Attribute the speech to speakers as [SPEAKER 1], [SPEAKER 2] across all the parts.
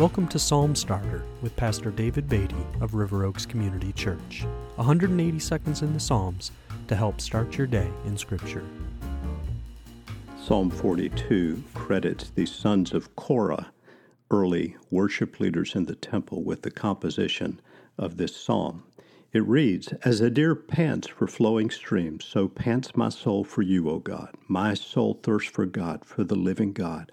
[SPEAKER 1] Welcome to Psalm Starter with Pastor David Beatty of River Oaks Community Church. 180 seconds in the Psalms to help start your day in Scripture.
[SPEAKER 2] Psalm 42 credits the sons of Korah, early worship leaders in the temple, with the composition of this psalm. It reads, As a deer pants for flowing streams, so pants my soul for you, O God. My soul thirsts for God, for the living God.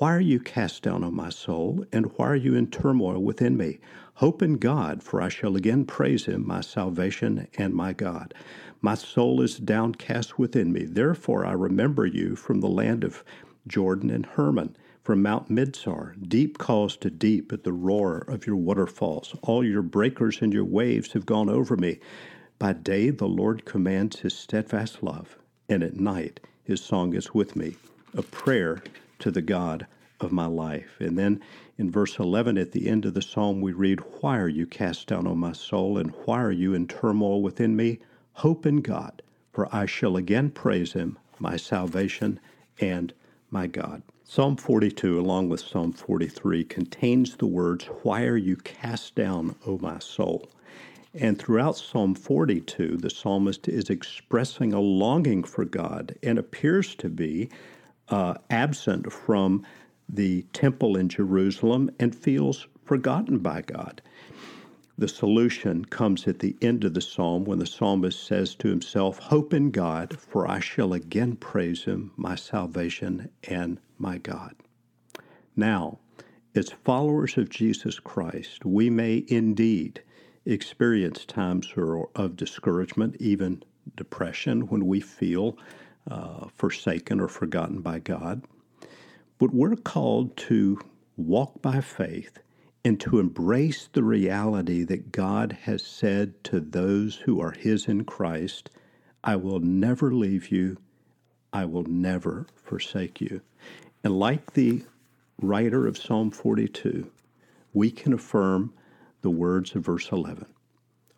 [SPEAKER 2] Why are you cast down, O my soul, and why are you in turmoil within me? Hope in God, for I shall again praise him, my salvation and my God. My soul is downcast within me. Therefore I remember you from the land of Jordan and Hermon, from Mount Mizar. Deep calls to deep at the roar of your waterfalls. All your breakers and your waves have gone over me. By day the Lord commands his steadfast love, and at night his song is with me, a prayer to the God of my life. And then in verse 11 at the end of the psalm, we read, Why are you cast down, O my soul, and why are you in turmoil within me? Hope in God, for I shall again praise him, my salvation and my God. Psalm 42, along with Psalm 43, contains the words, Why are you cast down, O my soul? And throughout Psalm 42, the psalmist is expressing a longing for God and appears to be uh, absent from the temple in Jerusalem and feels forgotten by God. The solution comes at the end of the psalm when the psalmist says to himself, Hope in God, for I shall again praise him, my salvation and my God. Now, as followers of Jesus Christ, we may indeed experience times of discouragement, even depression, when we feel uh, forsaken or forgotten by God. But we're called to walk by faith and to embrace the reality that God has said to those who are His in Christ, I will never leave you, I will never forsake you. And like the writer of Psalm 42, we can affirm the words of verse 11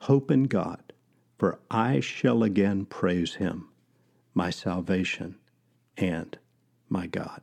[SPEAKER 2] Hope in God, for I shall again praise Him, my salvation and my God.